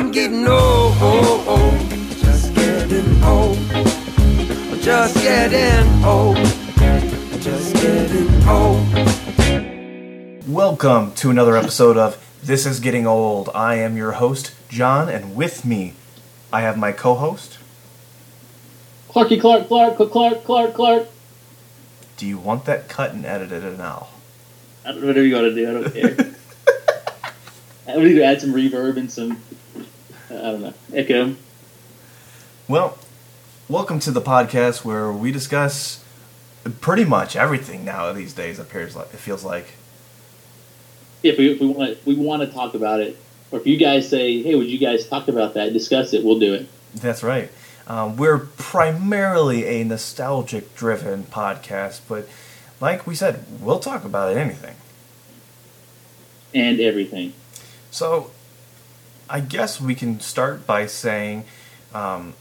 I'm getting old, old, old, just getting old, just getting old, just getting old. Welcome to another episode of This is Getting Old. I am your host, John, and with me, I have my co host. Clarky Clark, Clark, Clark, Clark, Clark, Clark. Do you want that cut and edited now? I don't know whatever you want to do. I don't care. I would to add some reverb and some, I don't know, echo. Well, welcome to the podcast where we discuss pretty much everything now these days. Appears like it feels like. If we, if we want we want to talk about it, or if you guys say, "Hey, would you guys talk about that? Discuss it." We'll do it. That's right. Um, we're primarily a nostalgic driven podcast, but like we said, we'll talk about anything. And everything. So, I guess we can start by saying um,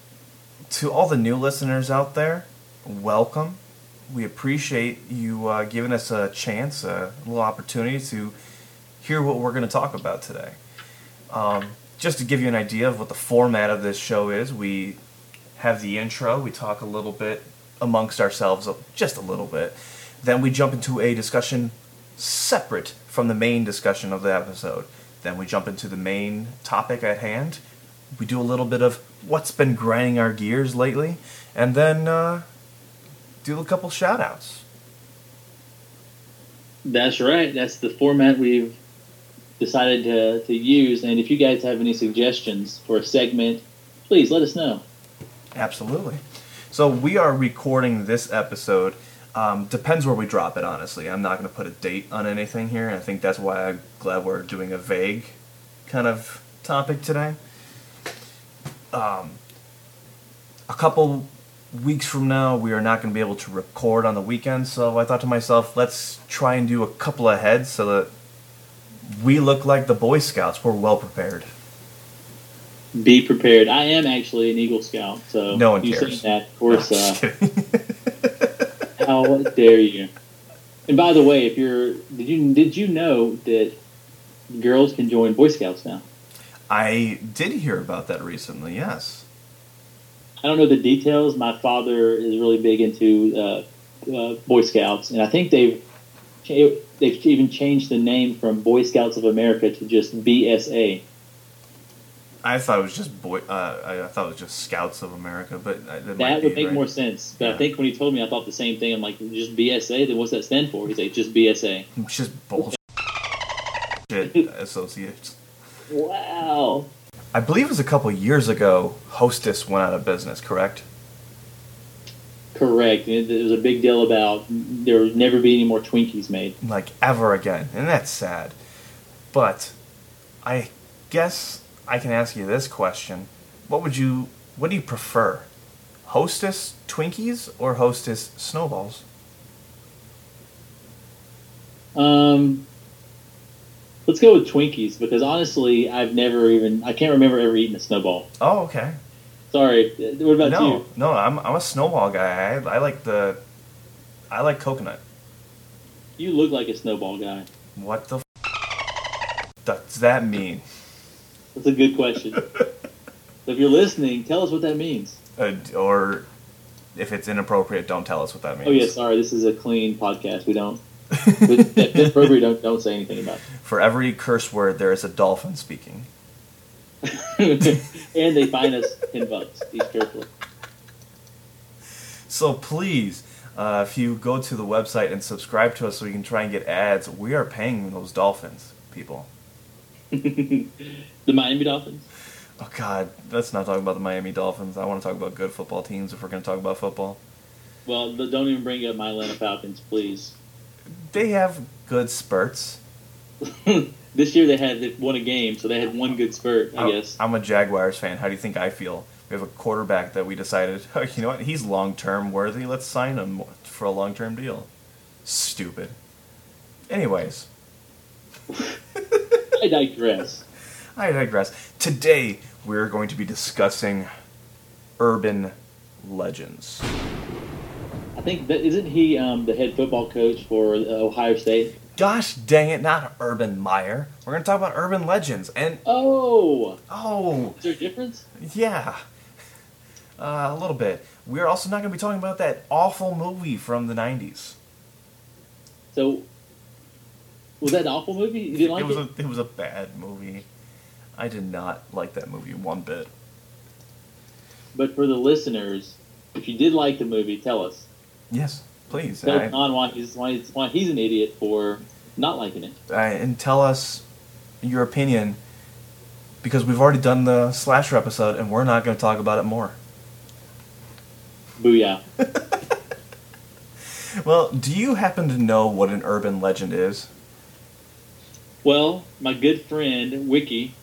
to all the new listeners out there, welcome. We appreciate you uh, giving us a chance, a little opportunity to hear what we're going to talk about today. Um, just to give you an idea of what the format of this show is, we have the intro, we talk a little bit amongst ourselves, just a little bit. Then we jump into a discussion separate from the main discussion of the episode. Then we jump into the main topic at hand. We do a little bit of what's been grinding our gears lately, and then uh, do a couple shout outs. That's right. That's the format we've decided to, to use. And if you guys have any suggestions for a segment, please let us know. Absolutely. So we are recording this episode. Um, depends where we drop it, honestly. I'm not going to put a date on anything here. and I think that's why I'm glad we're doing a vague kind of topic today. Um, a couple weeks from now, we are not going to be able to record on the weekend, so I thought to myself, let's try and do a couple ahead so that we look like the Boy Scouts. We're well prepared. Be prepared. I am actually an Eagle Scout, so No one cares. that, of course. No, uh, kidding. How dare you? And by the way, if you're did you did you know that girls can join Boy Scouts now? I did hear about that recently, yes. I don't know the details. My father is really big into uh, uh, Boy Scouts, and I think they've they've even changed the name from Boy Scouts of America to just BSA. I thought it was just boy. Uh, I, thought it was just Scouts of America, but uh, that, That be would make right. more sense. But Yeah. I think when he told me, I thought the same thing. I'm like, just BSA. Then what's that stand for? He's like, just BSA. It's just bullshit associates. Wow. I believe it was a couple years ago. Hostess went out of business. Correct? Correct. It, there was a big deal about there would never be any more Twinkies made. Like ever again, and that's sad. But I guess I can ask you this question: What would you? What do you prefer? Hostess Twinkies or Hostess Snowballs? Um, let's go with Twinkies because honestly, I've never even I can't remember ever eating a snowball. Oh, okay. Sorry. What about no, you? no, I'm I'm a snowball guy. I, I like the, I like coconut. You look like a snowball guy. What the f- does that mean? That's a good question. if you're listening, tell us what that means. Uh, or if it's inappropriate, don't tell us what that means. Oh yeah, sorry. This is a clean podcast. We don't. If it's inappropriate, don't don't say anything about. For every curse word, there is a dolphin speaking. and they fine us ten bucks each carefully. So please, uh, if you go to the website and subscribe to us so we can try and get ads, we are paying those dolphins, people. the Miami Dolphins. Oh God, let's not talk about the Miami Dolphins. I want to talk about good football teams if we're going to talk about football. Well, don't even bring up my Atlanta Falcons, please. They have good spurts. this year they had they won a game, so they had one good spurt, I I'm- guess. I'm a Jaguars fan. How do you think I feel? We have a quarterback that we decided, oh, you know what, he's long term worthy. Let's sign him for a long term deal. Stupid. Anyways, I digress. I digress. Today we're going to be discussing urban legends. I think that isn't he um, the head football coach for uh, Ohio State? Gosh dang it, not Urban Meyer. We're gonna talk about urban legends. And Oh, oh, is there a difference? yeah, uh, a little bit. We're also not gonna be talking about that awful movie from the '90s. So, was that an awful movie? You didn't like it it? was a it was a bad movie. I did not like that movie one bit. But for the listeners, if you did like the movie, tell us. Yes, please. Tell I- Don why he's why he's, why he's an idiot for not liking it. uh, and tell us your opinion because we've already done the slasher episode and we're not going to talk about it more. Booyah! Well, do you happen to know what an urban legend is? Well, my good friend Wiki,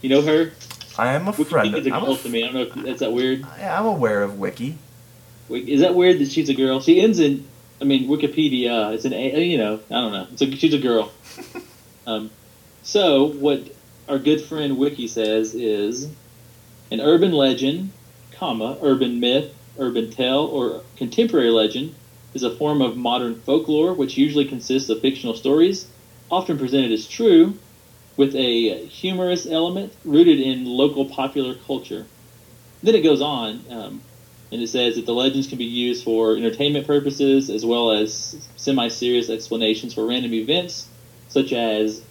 you know her. I am a Wiki friend. is a I'm, girl a, to me. I don't know if that's that weird. I'm aware of Wiki. Wik- Is that weird that she's a girl? She ends in, I mean, Wikipedia. It's an, A- you know, I don't know. So she's a girl. um, so what our good friend Wiki says is an urban legend, comma, urban myth, urban tale, or contemporary legend is a form of modern folklore which usually consists of fictional stories, often presented as true, with a humorous element rooted in local popular culture. Then it goes on, um, and it says that the legends can be used for entertainment purposes as well as semi-serious explanations for random events, such as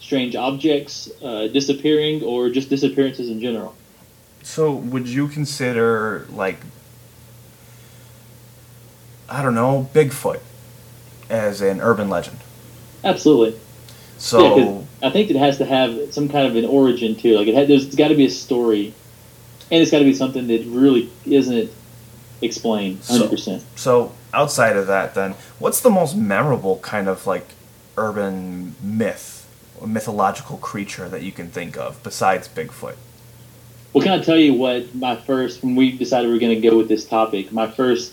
strange objects uh, disappearing or just disappearances in general. So, would you consider, like, I don't know, Bigfoot as an urban legend? Absolutely. So, Yeah, I think it has to have some kind of an origin too. Like it had, there's got to be a story, and it's got to be something that really isn't explained So- 100. percent So outside of that, then what's the most memorable kind of like urban myth or mythological creature that you can think of besides Bigfoot? Well, can I tell you what my first when we decided we were going to go with this topic? My first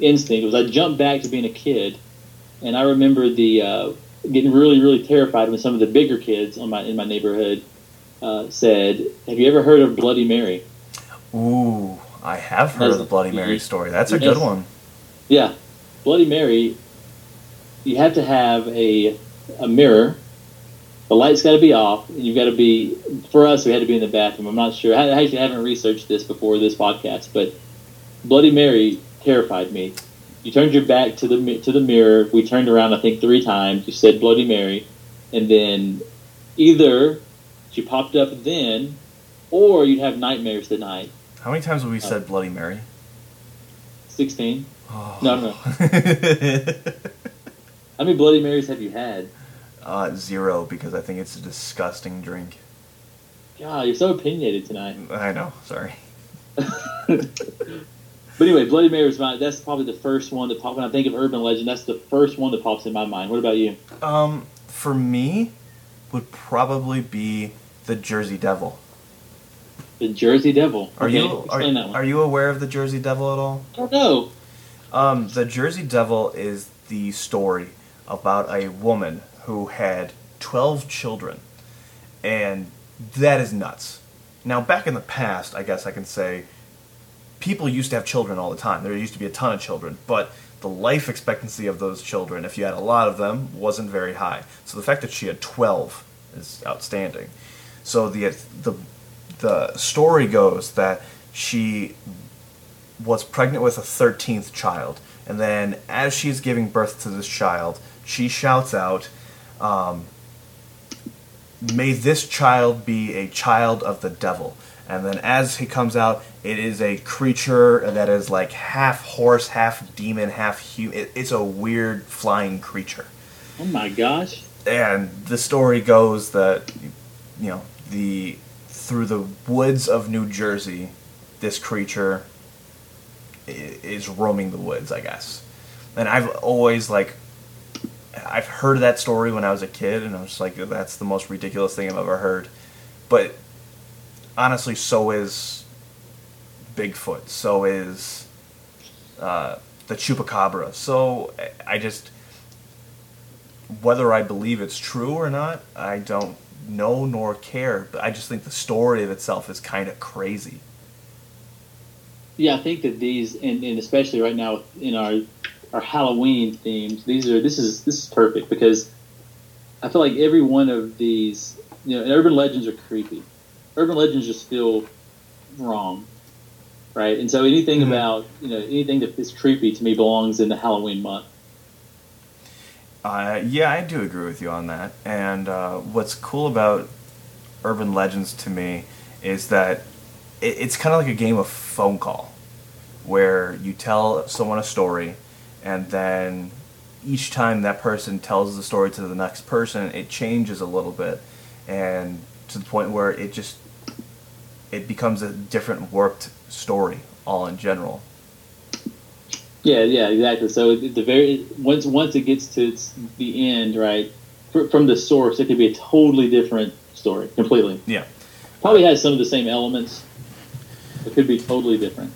instinct was I jumped back to being a kid, and I remember the uh, getting really really terrified when some of the bigger kids on my in my neighborhood uh, said, "Have you ever heard of Bloody Mary?" Ooh, I have heard of the Bloody Mary story. That's a good one. Yeah, Bloody Mary. You have to have a a mirror. The light's got to be off, and you've got to be. For us, we had to be in the bathroom. I'm not sure. I actually haven't researched this before this podcast, but Bloody Mary terrified me. You turned your back to the to the mirror. We turned around, I think, three times. You said Bloody Mary, and then either she popped up then, or you'd have nightmares at night. How many times have we said Bloody Mary? Sixteen. Oh. No, no. How many Bloody Marys have you had? uh, zero because I think it's a disgusting drink. God, you're so opinionated tonight. I know. Sorry. But anyway, Bloody Mary was my. That's probably the first one that pop. When I think of urban legend, that's the first one that pops in my mind. What about you? Um, for me, would probably be the Jersey Devil. The Jersey Devil. Are Okay, you are, that one? are you aware of the Jersey Devil at all? I don't know. Um, the Jersey Devil is the story about a woman who had 12 children. And that is nuts. Now, back in the past, I guess I can say, people used to have children all the time. There used to be a ton of children. But the life expectancy of those children, if you had a lot of them, wasn't very high. So the fact that she had 12 is outstanding. So the, the, the story goes that she was pregnant with a 13th child. And then, as she's giving birth to this child, she shouts out, um, May this child be a child of the devil. And then, as he comes out, it is a creature that is like half horse, half demon, half human. It, it's a weird flying creature Oh my gosh. and the story goes that you know the through the woods of New Jersey, this creature is roaming the woods, I guess. And I've always like I've heard that story when I was a kid, and I was like, that's the most ridiculous thing I've ever heard. But honestly, so is Bigfoot. So is uh, the chupacabra. So I- just whether I believe it's true or not, I don't know nor care. But I just think the story of itself is kind of crazy. Yeah, I think that these, and, and especially right now in our our Halloween themes, these are this is this is perfect because I feel like every one of these, you know, urban legends are creepy. Urban legends just feel wrong, right? And so anything Mhm. about you know anything that is creepy to me belongs in the Halloween month. Uh, yeah, I do agree with you on that. And uh, what's cool about urban legends to me is that it, it's kind of like a game of phone call, where you tell someone a story, and then each time that person tells the story to the next person, it changes a little bit, and to the point where it just it becomes a different warped story all in general. Yeah, yeah, exactly. So the very once once it gets to its, the end, right, fr- from the source, it could be a totally different story, completely. Yeah. Probably has some of the same elements. It could be totally different.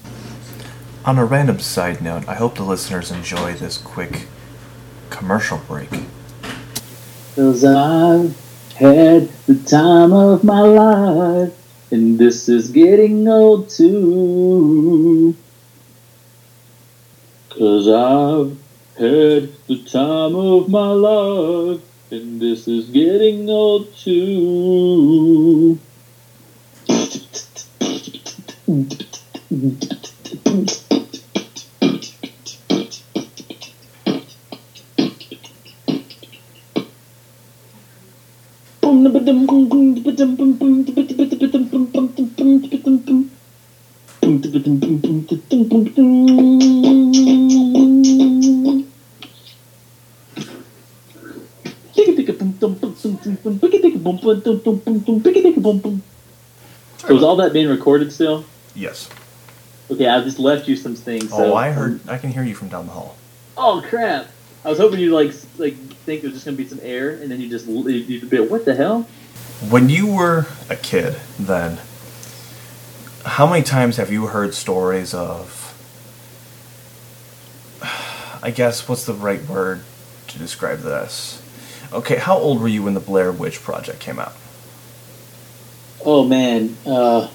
On a random side note, I hope the listeners enjoy this quick commercial break. Cause I've had the time of my life, and this is getting old too. Cause I've had the time of my life, and this is getting old too. So was all that being recorded still? Yes. Okay, I just left you some things. Oh, so- I heard. I can hear you from down the hall. Oh crap! I was hoping you like like think there's just gonna be some air, and then you just you'd be what the hell? When you were a kid, then, how many times have you heard stories of? I guess what's the right word to describe this? Okay, how old were you when the Blair Witch Project came out? Oh man, uh,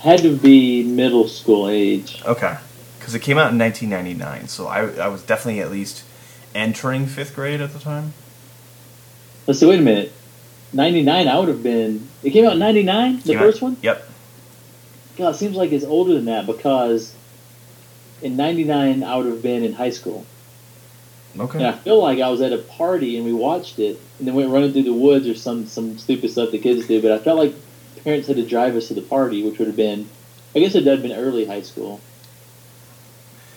had to be middle school age. Okay, because it came out in 1999, so I I was definitely at least entering fifth grade at the time. Let's see. Wait a minute. Ninety nine. I would have been. It came out in ninety nine. The Came first out- one. Yep. God, it seems like it's older than that because in ninety nine I would have been in high school. Okay. And I feel like I was at a party and we watched it, and then went running through the woods or some some stupid stuff the kids do. But I felt like parents had to drive us to the party, which would have been, I guess it would have been early high school.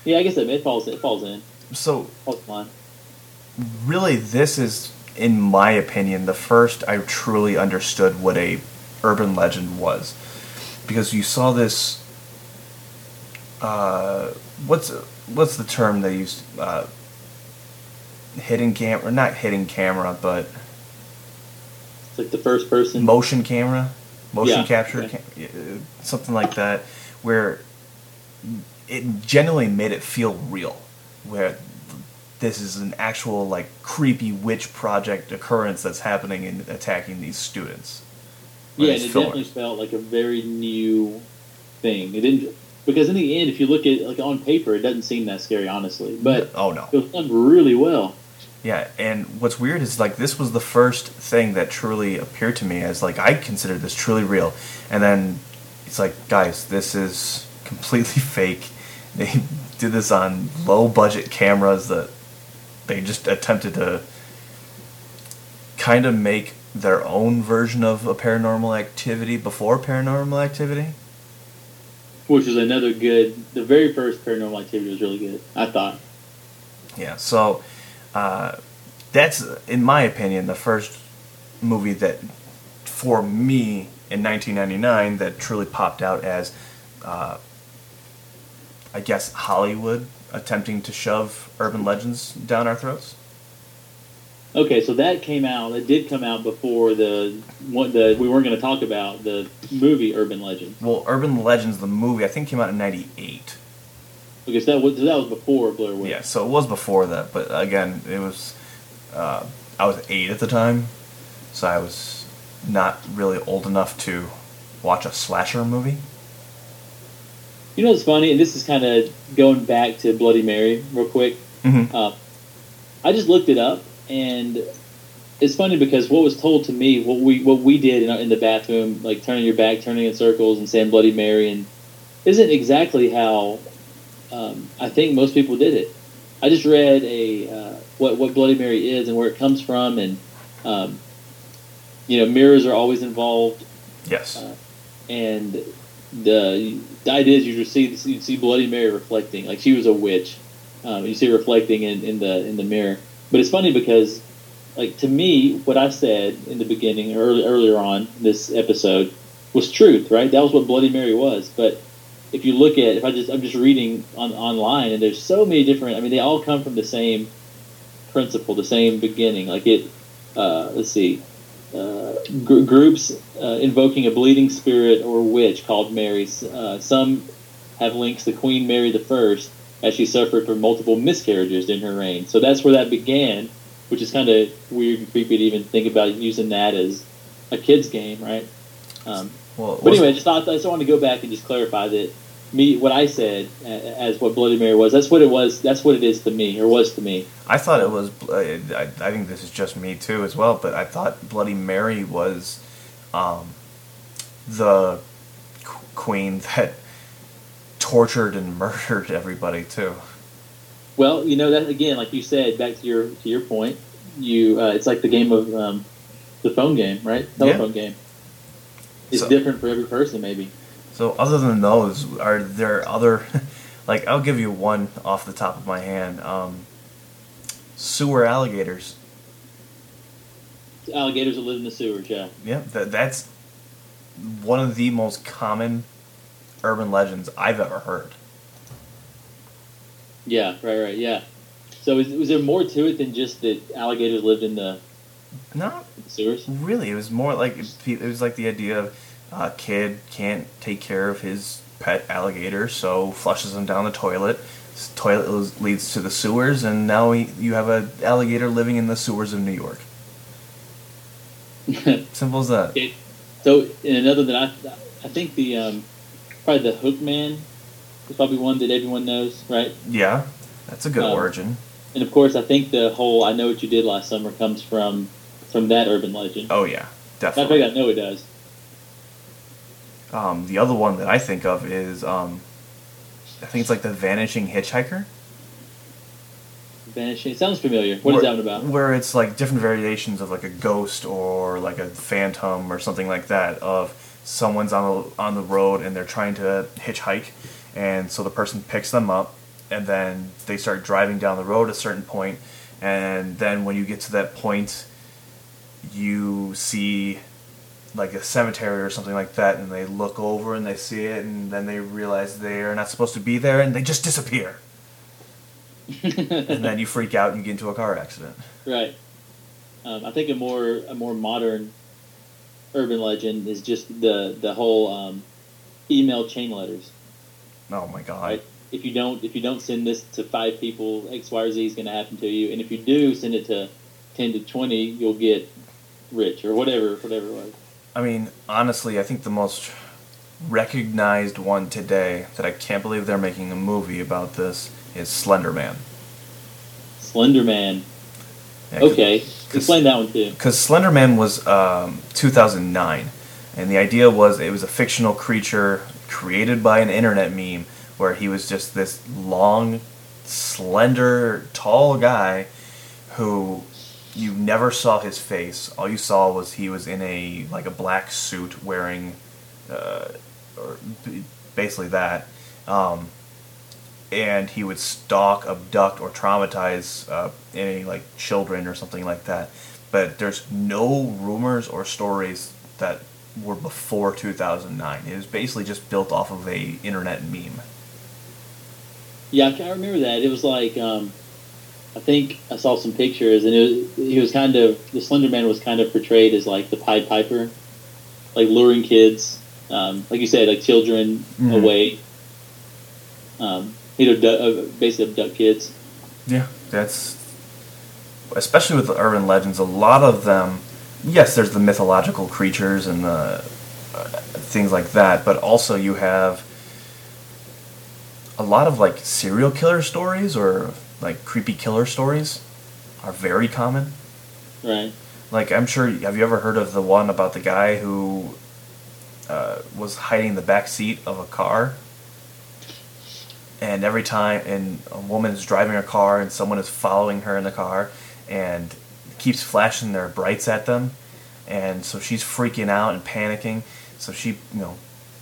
Yeah, I guess it, it falls it falls in. So Falls in really this is in my opinion the first i truly understood what a urban legend was because you saw this uh, what's what's the term they use uh, hidden camera not hidden camera but It's like the first person. motion camera motion Yeah, capture okay. cam- something like that where it genuinely made it feel real where this is an actual like creepy witch project occurrence that's happening and attacking these students yeah, and it fillers. definitely felt like a very new thing. It didn't because in the end, if you look at like on paper, it doesn't seem that scary, honestly. But oh no it was done really well. Yeah, and what's weird is like this was the first thing that truly appeared to me as like I considered this truly real, and then it's like, guys, this is completely fake. They did this on low budget cameras that they just attempted to kind of make their own version of a paranormal activity before paranormal activity. Which was another good. The very first Paranormal Activity was really good. I thought. Yeah, so uh, that's, in my opinion, the first movie that, for me, in 1999, that truly popped out as, uh, I guess, Hollywood attempting to shove urban legends down our throats. Okay, so that came out. It did come out before the one. The we weren't going to talk about the movie Urban Legend. Well, Urban Legends, the movie, I think came out in '98. Because that was that was before Blair Witch. Yeah, so it was before that, but again, it was. Uh, I was eight at the time, so I was not really old enough to watch a slasher movie. You know what's funny, and this is kind of going back to Bloody Mary real quick. Mhm. Uh, I just looked it up, and it's funny because what was told to me, what we what we did in, in the bathroom, like turning your back, turning in circles, and saying Bloody Mary, and isn't exactly how um, I think most people did it. I just read a uh, what what Bloody Mary is and where it comes from, and um, you know mirrors are always involved Yes. Uh, and the the idea is you see you see Bloody Mary reflecting like she was a witch. Um, you see reflecting in, in the in the mirror. But it's funny because, like to me, what I said in the beginning, early, earlier on this episode, was truth. Right? That was what Bloody Mary was. But if you look at if I just I'm just reading on online, and there's so many different. I mean, they all come from the same principle, the same beginning. Like it. Uh, let's see uh, gr- groups uh, invoking a bleeding spirit or witch called Mary's. Uh, some have links to Queen Mary the First, as she suffered from multiple miscarriages during her reign. So that's where that began, which is kind of weird and creepy to even think about using that as a kid's game, right? Um, well, but anyway, I just thought I just wanted to go back and just clarify that me what I said as what Bloody Mary was. That's what it was. That's what it is to me, or was to me. I thought it was. I, I think this is just me too, as well. But I thought Bloody Mary was um, the queen that tortured and murdered everybody too. Well, you know that again, like you said, back to your to your point, you uh, it's like the game of um, the phone game, right? Telephone game. It's So- different for every person, maybe. So other than those, are there other? like I'll give you one off the top of my hand. Um, sewer alligators. Alligators that live in the sewers, yeah. Yeah, that, that's one of the most common urban legends I've ever heard. Yeah, right, right, yeah. So is, was there more to it than just that alligators lived in the Not sewers? really. It was more like it was like the idea of a kid can't take care of his pet alligator, so flushes him down the toilet. His toilet leads- to the sewers, and now he, you have an alligator living in the sewers of New York. Simple as that. Okay. So, and another that I, I think the um, probably the Hook Man is probably one that everyone knows, right? Yeah, that's a good Um, origin. And of course, I think the whole "I know what you did last summer" comes from from that urban legend. Oh yeah, definitely. fact, I know it does. Um, the other one that I think of is um, I think it's like the Vanishing Hitchhiker. Vanishing. It sounds familiar. What is where, that one about? Where it's like different variations of like a ghost or like a phantom or something like that of someone's on the on the road and they're trying to hitchhike, and so the person picks them up, and then they start driving down the road at a certain point, and then when you get to that point, you see like a cemetery or something like that, and they look over and they see it, and then they realize they are not supposed to be there, and they just disappear, and then you freak out and you get into a car accident. right. Um, I think a more a more modern urban legend is just the the whole um, email chain letters. Oh my god. Right? If you don't if you don't send this to five people, X Y or Z is going to happen to you, and if you do send it to ten to twenty, you'll get rich or whatever whatever it was. I mean, honestly, I think the most recognized one today that I can't believe they're making a movie about this is Slender Man. Slender Man. Yeah, Okay, explain that one too. because Slender Man was um, 2009, and the idea was it was a fictional creature created by an internet meme where he was just this long, slender, tall guy who you never saw his face. All you saw was he was in a like a black suit wearing, uh, or basically that. Um, and he would stalk, abduct, or traumatize uh, any like children or something like that. But there's no rumors or stories that were before 2009. It was basically just built off of a internet meme. Yeah, I remember that. It was like um, I think I saw some pictures, and it was he was kind of the Slender Man was kind of portrayed as like the Pied Piper, like luring kids, um, like you said, like children Mhm. away. Um, you know, du- uh, basically abduct kids. Yeah, that's especially with the urban legends. A lot of them, yes, there's the mythological creatures and the uh, things like that, but also you have a lot of like serial killer stories or like creepy killer stories are very common. Right. Like I'm sure have you ever heard of the one about the guy who uh, was hiding in the back seat of a car and every time and a woman is driving her car and someone is following her in the car and keeps flashing their brights at them. And so she's freaking out and panicking. So she you know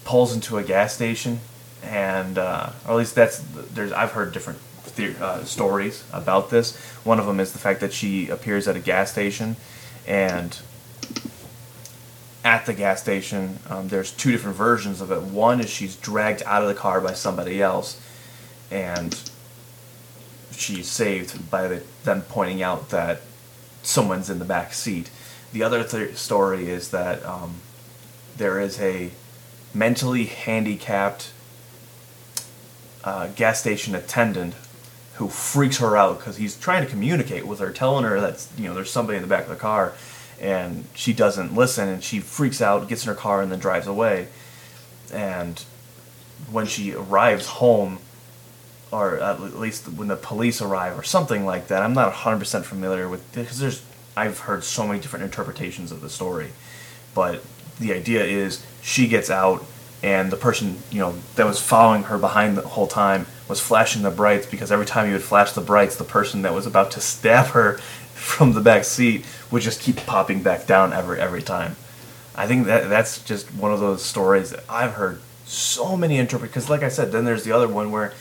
pulls into a gas station and uh, or at least that's there's I've heard different the- uh, stories about this. One of them is the fact that she appears at a gas station and at the gas station um, there's two different versions of it. One is she's dragged out of the car by somebody else and she's saved by the, them pointing out that someone's in the back seat. The other th- story is that um, there is a mentally handicapped uh, gas station attendant who freaks her out because he's trying to communicate with her, telling her that you know there's somebody in the back of the car, and she doesn't listen, and she freaks out, gets in her car, and then drives away. And when she arrives home, or uh, at least when the police arrive or something like that. I'm not 100% familiar with because there's I've heard so many different interpretations of the story. But the idea is she gets out and the person, you know, that was following her behind the whole time was flashing the brights because every time you would flash the brights, the person that was about to stab her from the back seat would just keep popping back down every every time. I think that that's just one of those stories that I've heard so many interpret because like I said, then there's the other one where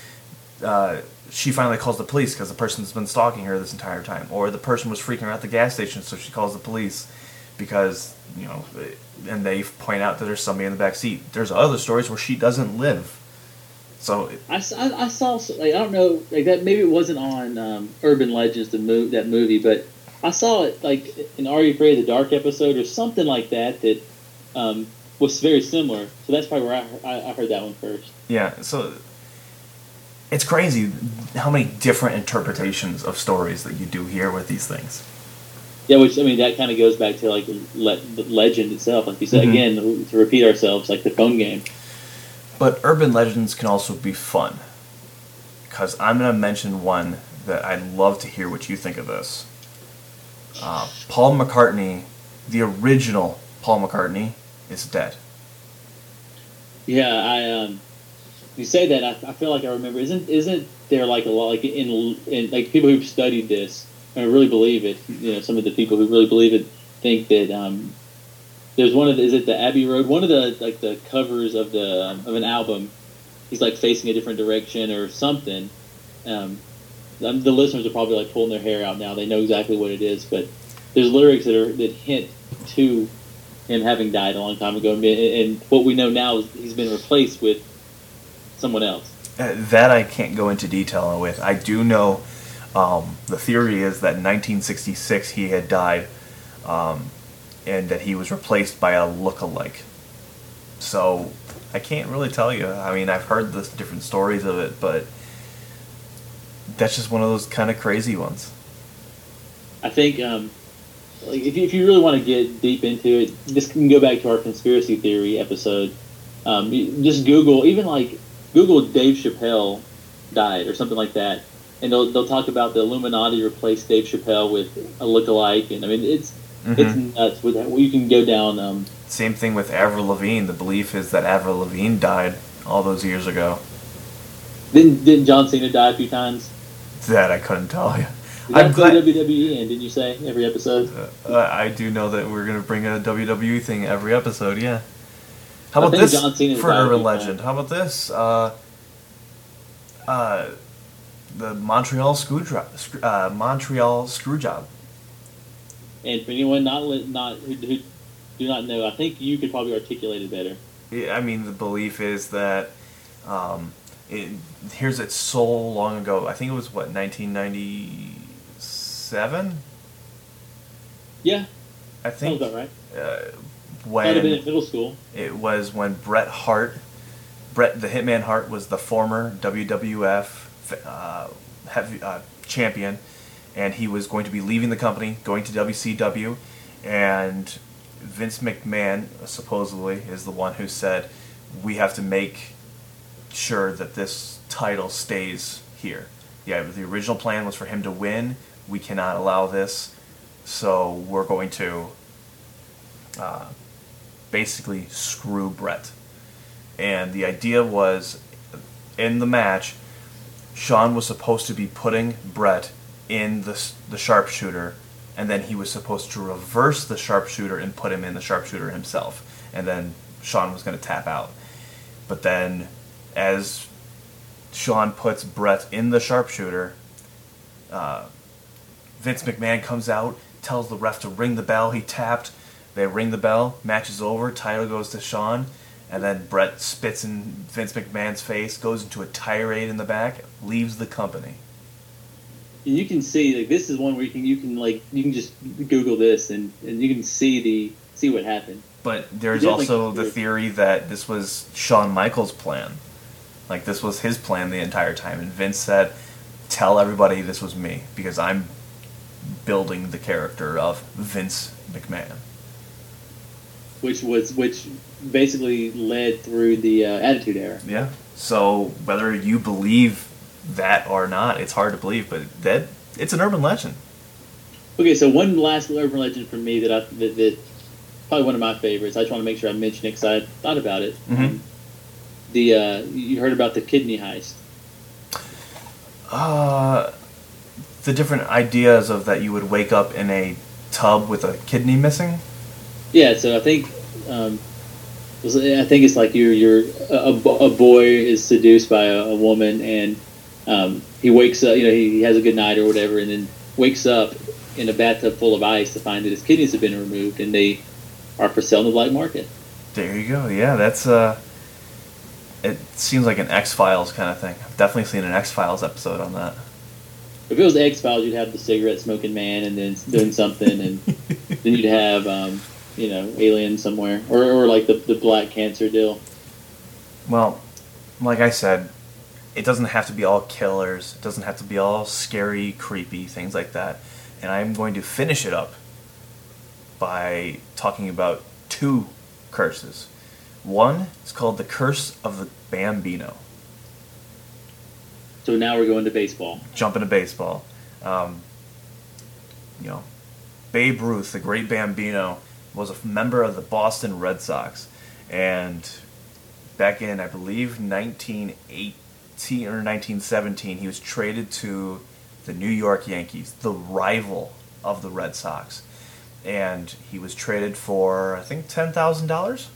uh, she finally calls the police because the person's been stalking her this entire time, or the person was freaking her out at the gas station, so she calls the police because you know, and they point out that there's somebody in the back seat. There's other stories where she doesn't live, so I saw like I don't know like that maybe it wasn't on um, Urban Legends the move that movie but I saw it like in Are You Afraid of the Dark episode or something like that that um, was very similar. So that's probably where I, I, I heard that one first. Yeah, so it's crazy how many different interpretations of stories that you do hear with these things. yeah which I mean that kind of goes back to like le- the legend itself like you said Mhm. again to repeat ourselves like the phone game But urban legends can also be fun. Because I'm going to mention one that I'd love to hear what you think of this. Uh, Paul McCartney, the original Paul McCartney, is dead. Yeah, I um, you say that I, I feel like I remember. Isn't isn't there like a lot like in in like people who've studied this and really believe it? You know, some of the people who really believe it think that um, there's one of the, is it the Abbey Road one of the like the covers of the um, of an album. He's like facing a different direction or something. Um, um, the listeners are probably like pulling their hair out now. They know exactly what it is, but there's lyrics that are that hint to him having died a long time ago, and, and what we know now is he's been replaced with someone else. Uh, that I can't go into detail with. I do know um, the theory is that in 1966 he had died um, and that he was replaced by a look-alike. So I can't really tell you. I mean, I've heard the different stories of it, but that's just one of those kind of crazy ones. I think, um, like, if you, if you really want to get deep into it, this can go back to our conspiracy theory episode. Um, just Google, even like Google Dave Chappelle died or something like that, and they'll they'll talk about the Illuminati replaced Dave Chappelle with a lookalike, and I mean it's Mhm. it's nuts. With that, you can go down. Um, Same thing with Avril Lavigne. The belief is that Avril Lavigne died all those years ago. didn't didn't John Cena die a few times? That I couldn't tell you. I'm glad. WWE, and didn't you say every episode? Uh, I do know that we're gonna bring a WWE thing every episode. Yeah. How about this for an urban legend? How about this? Uh, uh, the Montreal screw job. Uh, Montreal screw job. And for anyone not not who, who do not know, I think you could probably articulate it better. Yeah, I mean, the belief is that um, it, here's it so long ago. I think it was what 1997. Yeah, I think about right. uh, Might have been in middle school. It was when Bret Hart, Bret the Hitman Hart, was the former WWF uh, heavy, uh, champion, and he was going to be leaving the company, going to WCW, and Vince McMahon supposedly is the one who said, "We have to make sure that this title stays here. Yeah, the original plan was for him to win. We cannot allow this, so we're going to uh, basically screw Bret. And the idea was in the match, Shawn was supposed to be putting Bret in the, the sharpshooter, and then he was supposed to reverse the sharpshooter and put him in the sharpshooter himself. And then Shawn was going to tap out. But then, as Shawn puts Bret in the sharpshooter, uh, Vince McMahon comes out, tells the ref to ring the bell. He tapped. They ring the bell. Match is over. Title goes to Shawn. And then Bret spits in Vince McMahon's face, goes into a tirade in the back, leaves the company. And you can see like this is one where you can you can like you can just Google this and, and you can see the see what happened. But there's also comes the theory that this was Shawn Michaels' plan. Like this was his plan the entire time, and Vince said, "Tell everybody this was me because I'm building the character of Vince McMahon." Which was which basically led through the uh, Attitude Era. Yeah. So whether you believe that or not, it's hard to believe, but that it's an urban legend. Okay, so one last urban legend for me that I that, that probably one of my favorites. I just want to make sure I mention it because I thought about it. Mhm. Um, the uh, you heard about the kidney heist? Uh, the different ideas of that you would wake up in a tub with a kidney missing. Yeah, so I think um, I think it's like you're you're a, a a boy is seduced by a, a woman and um, he wakes up. You know, he, he has a good night or whatever, and then wakes up in a bathtub full of ice to find that his kidneys have been removed and they are for sale in the black market. There you go. Yeah, that's uh it seems like an X Files kind of thing. I've definitely seen an X Files episode on that. If it was X Files, you'd have the cigarette smoking man and then doing something, and then you'd have um, you know alien somewhere, or, or like the the black cancer deal. Well, like I said, it doesn't have to be all killers. It doesn't have to be all scary, creepy things like that. And I'm going to finish it up by talking about two curses. One is called the Curse of the Bambino. So now we're going to baseball. Jumping to baseball. Um, you know, Babe Ruth, the great Bambino, was a member of the Boston Red Sox, and back in I believe 1918 or 1917, he was traded to the New York Yankees, the rival of the Red Sox, and he was traded for I think ten thousand dollars.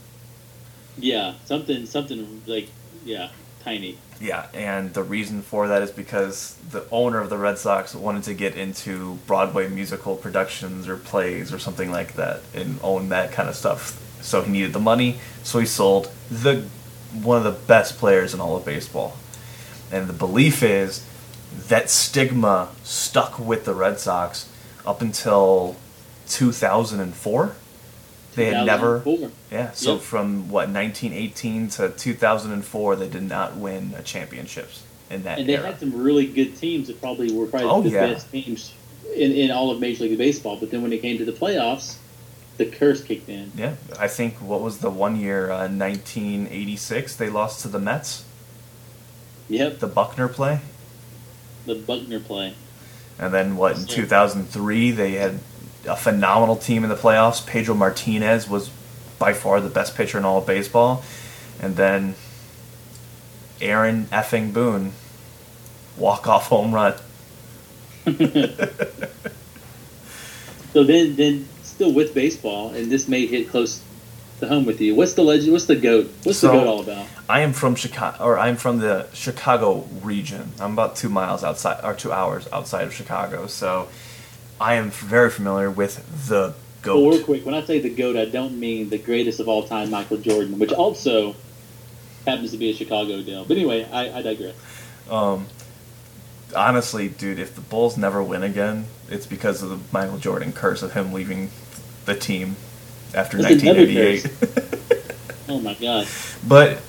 Yeah, something something like yeah, tiny. Yeah, and the reason for that is because the owner of the Red Sox wanted to get into Broadway musical productions or plays or something like that and own that kind of stuff. So he needed the money, so he sold the one of the best players in all of baseball. And the belief is that stigma stuck with the Red Sox up until 2004. They had never yeah, so Yep. from what 1918 to 2004, they did not win a championships in that And they era. had some really good teams that probably were probably Oh, the yeah. best teams in, in all of Major League Baseball. But then when it came to the playoffs, the curse kicked in. yeah, I think what was the one year, uh, 1986, they lost to the Mets, Yep, the Buckner play, the Buckner play. and then what in 2003 they had a phenomenal team in the playoffs. Pedro Martinez was by far the best pitcher in all of baseball, and then Aaron effing Boone walk off home run. So then, then still with baseball, and this may hit close to home with you. What's the legend? What's the goat? What's So- the goat all about? I am from Chicago, or I'm from the Chicago region. I'm about two miles outside, or two hours outside of Chicago. So I am very familiar with the goat. Well, real quick, when I say the goat, I don't mean the greatest of all time, Michael Jordan, which also happens to be a Chicago deal. But anyway, I, I digress. Um, honestly, dude, if the Bulls never win again, it's because of the Michael Jordan curse of him leaving the team after That's 1988. Oh my god. But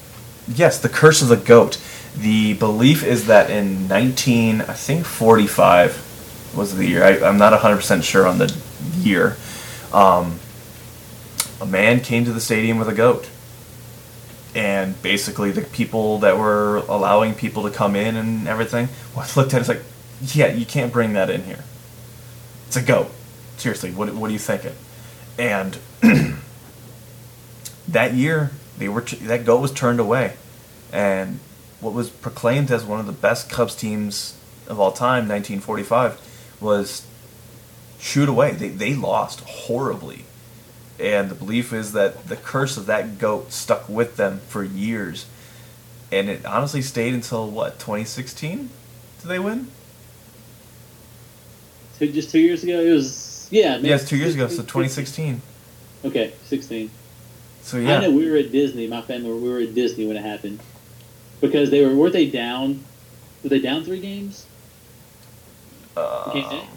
yes, the curse of the goat. The belief is that in 19, I think 45 was the year. I, I'm not 100% sure on the year. Um, a man came to the stadium with a goat, and basically the people that were allowing people to come in and everything looked at it it's like yeah you can't bring that in here. It's a goat. Seriously what, what are you thinking and that year they were that goat was turned away. And what was proclaimed as one of the best cubs teams of all time 1945 was shoot away they, they lost horribly and the belief is that the curse of that goat stuck with them for years and it honestly stayed until what 2016 did they win Two, just two years ago, it was yeah. maybe yes two years ago so 2016 Okay, sixteen. so yeah. I know we were at Disney. My family we were at Disney when it happened because they were weren't they down? Were they down three games? Um,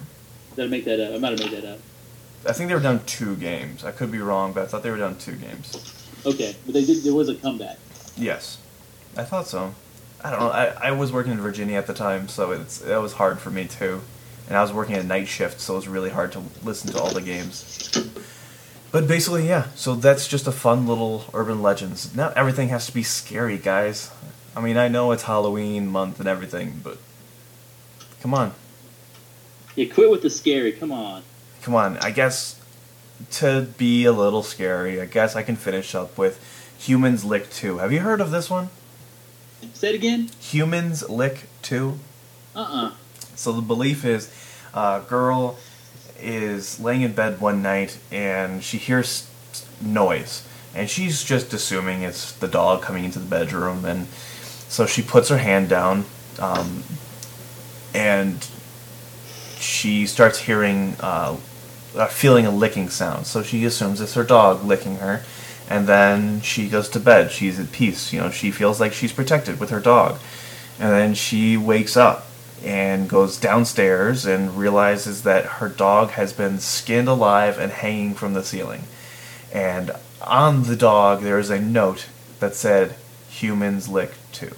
Did I make that up? I might have made that up. i think they were down two games i could be wrong but i thought they were down two games Okay, but they did. There was a comeback. Yes, I thought so. I don't know. I, I was working in Virginia at the time, so it's that was hard for me too. And I was working a night shift, so it was really hard to listen to all the games. But basically, yeah. So that's just a fun little urban legends. Not everything has to be scary, guys. I mean, I know it's Halloween month and everything, but come on, Yeah, quit with the scary. Come on. come on. I guess to be a little scary, I guess I can finish up with Humans Lick 2. Have you heard of this one? Say it again. Humans Lick 2? Uh uh So the belief is a girl is laying in bed one night and she hears noise. And she's just assuming it's the dog coming into the bedroom. And so she puts her hand down um, and she starts hearing, uh, uh, feeling a licking sound. So she assumes it's her dog licking her. And then she goes to bed. She's at peace. You know, she feels like she's protected with her dog. And then she wakes up and goes downstairs and realizes that her dog has been skinned alive and hanging from the ceiling. And on the dog, there is a note that said, Humans lick too.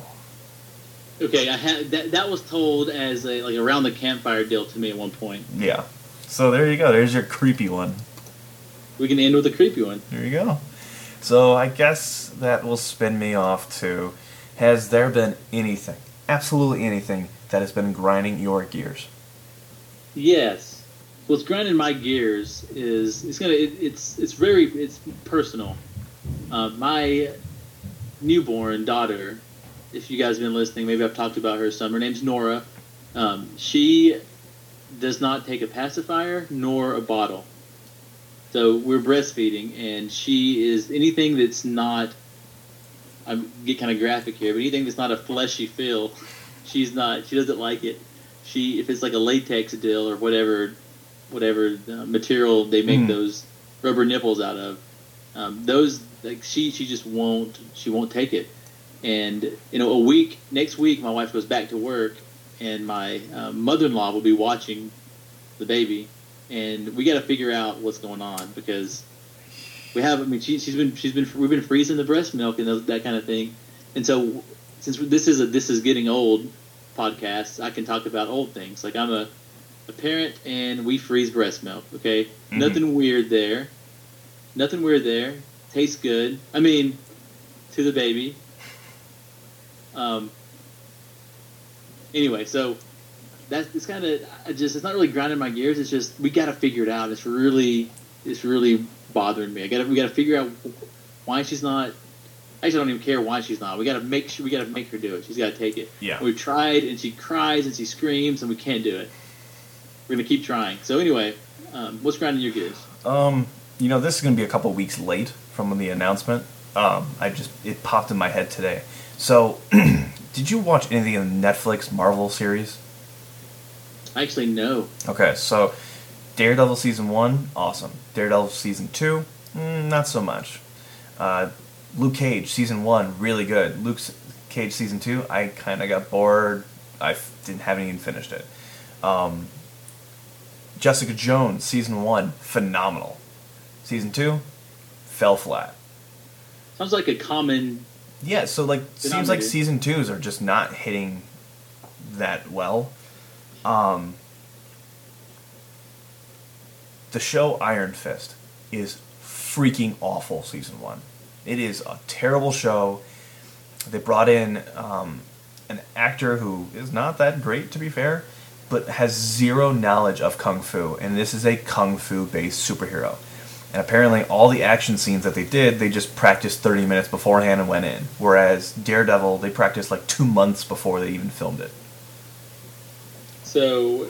Okay, I had that. That was told as a like around the campfire deal to me at one point. Yeah. So there you go. There's your creepy one. We can end with a creepy one. There you go. So I guess that will spin me off to Has there been anything, absolutely anything, that has been grinding your gears? Yes. What's grinding my gears is it's gonna it, it's it's very it's personal. Uh, my newborn daughter, if you guys have been listening, maybe I've talked about her some. Her name's Nora. Um, she does not take a pacifier nor a bottle. So we're breastfeeding, and she is anything that's not. I get kind of graphic here, but anything that's not a fleshy feel, she's not. She doesn't like it. She if it's like a latex deal or whatever, whatever uh, material they make Mm. those rubber nipples out of, um, those like she she just won't she won't take it. And you know, a week next week, my wife goes back to work, and my uh, mother-in-law will be watching the baby, and we got to figure out what's going on because we have. I mean, she, she's been she's been we've been freezing the breast milk and those, that kind of thing, and so since this is a this is getting old podcast, I can talk about old things. Like I'm a a parent and we freeze breast milk. Okay, Mhm. nothing weird there. Nothing weird there. Tastes good. I mean, to the baby. Um. Anyway, so that's it's kind of just it's not really grinding my gears. It's just we got to figure it out. It's really it's really bothering me. I got we got to figure out why she's not. Actually, I don't even care why she's not. We got to make sure we got to make her do it. She's got to take it. Yeah. We've tried, and she cries and she screams, and we can't do it. We're gonna keep trying. So anyway, um, what's grinding your gears? Um, you know, this is going to be a couple weeks late from the announcement. Um, I just it popped in my head today. So, did you watch anything in the Netflix Marvel series? Actually, no. Okay, so Daredevil season one, awesome. Daredevil season two, mm, not so much. Uh, Luke Cage season one, really good. Luke Cage season two, I kind of got bored. I f- didn't haven't even finished it. Um, Jessica Jones season one, phenomenal. Season two, fell flat. Sounds like a common. Yeah, so like seems like season twos are just not hitting that well. Um, the show Iron Fist is freaking awful. Season one, It is a terrible show. They brought in um, an actor who is not that great, to be fair, but has zero knowledge of kung fu, and this is a kung fu based superhero. And apparently, all the action scenes that they did, they just practiced 30 minutes beforehand and went in. Whereas Daredevil, they practiced like two months before they even filmed it. So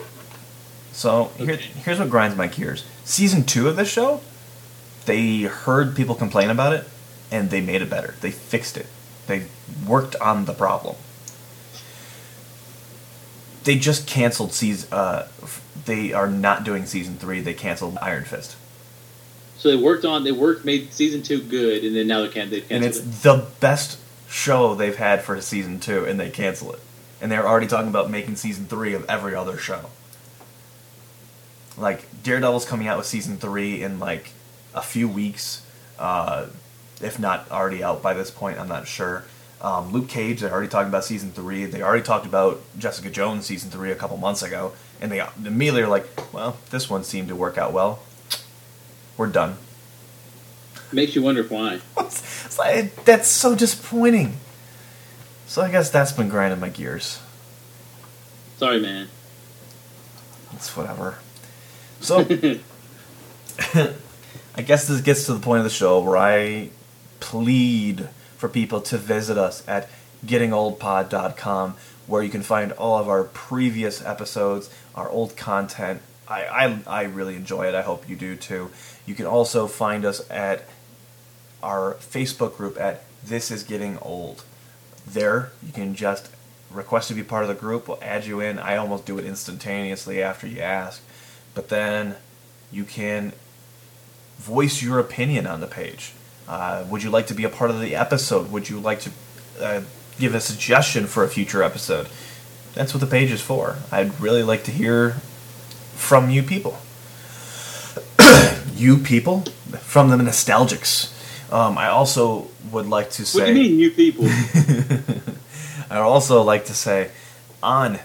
So here, here's what grinds my gears. Season two of this show, they heard people complain about it, and they made it better. They fixed it. They worked on the problem. They just canceled season. Uh, f- they are not doing season three. They canceled Iron Fist, so they worked on they worked made season two good, and then now they can't they and it's it. the best show they've had for season two, and they cancel it. And they're already talking about making season three of every other show. Like Daredevil's coming out with season three in like a few weeks, uh, if not already out by this point. I'm not sure. Um, Luke Cage, they're already talking about season three. They already talked about Jessica Jones season three a couple months ago, and they immediately are like, "Well, this one seemed to work out well. We're done." Makes you wonder why. It's like, that's so disappointing. So I guess that's been grinding my gears. Sorry, man. It's whatever. So I guess this gets to the point of the show where I plead for people to visit us at gettingoldpod.com where you can find all of our previous episodes, our old content. I, I, I really enjoy it. I hope you do too. You can also find us at our Facebook group at This Is Getting Old. There, you can just request to be part of the group. We'll add you in. I almost do it instantaneously after you ask. But then you can voice your opinion on the page. Uh, would you like to be a part of the episode? Would you like to uh, give a suggestion for a future episode? That's what the page is for. I'd really like to hear from you people. You people? From the nostalgics. Um, I also would like to say. What do you mean, you people? I'd also like to say on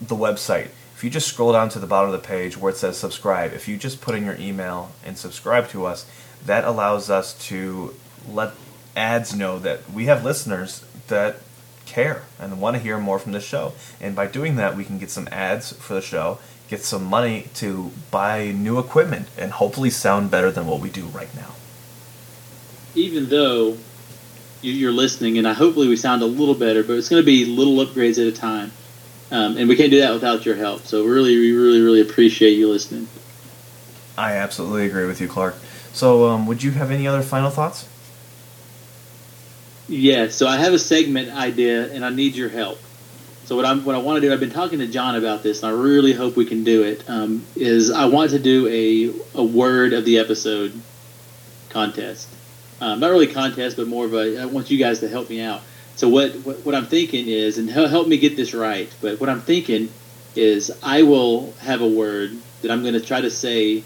the website, if you just scroll down to the bottom of the page where it says subscribe, if you just put in your email and subscribe to us, that allows us to let ads know that we have listeners that care and want to hear more from the show. And by doing that, we can get some ads for the show, get some money to buy new equipment, and hopefully sound better than what we do right now. Even though you- you're listening, and I hopefully we sound a little better, but it's going to be little upgrades at a time, um, and we can't do that without your help. So really, we really, really appreciate you listening. I absolutely agree with you, Clark. So, um, would you have any other final thoughts? Yeah, so I have a segment idea, and I need your help. So what I'm what I want to do, I've been talking to John about this, and I really hope we can do it. Um, is I want to do a a word of the episode contest, um, not really contest, but more of a. I want you guys to help me out. So what what, what I'm thinking is, and help, help me get this right. But what I'm thinking is, I will have a word that I'm going to try to say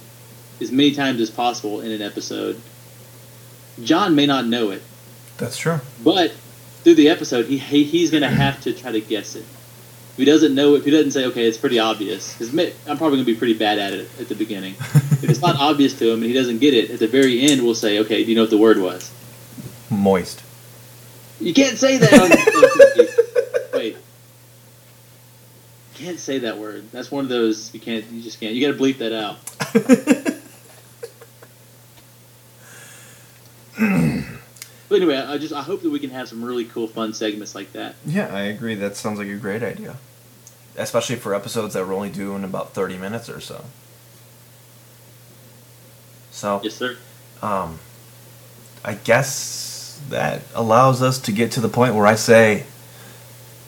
as many times as possible in an episode. John may not know it. That's true. But through the episode, he, he he's going to have to try to guess it. If he doesn't know, if he doesn't say, okay, it's pretty obvious, because I'm probably going to be pretty bad at it at the beginning. if it's not obvious to him and he doesn't get it, at the very end, we'll say, okay, do you know what the word was? Moist. You can't say that. On, wait, you can't say that word. That's one of those you can't. You just can't. You got to bleep that out. But anyway, I just I hope that we can have some really cool, fun segments like that. Yeah, I agree. That sounds like a great idea. Especially for episodes that we're only doing about 30 minutes or so. So, Yes, sir. um, I guess that allows us to get to the point where I say,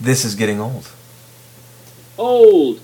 this is getting old. Old.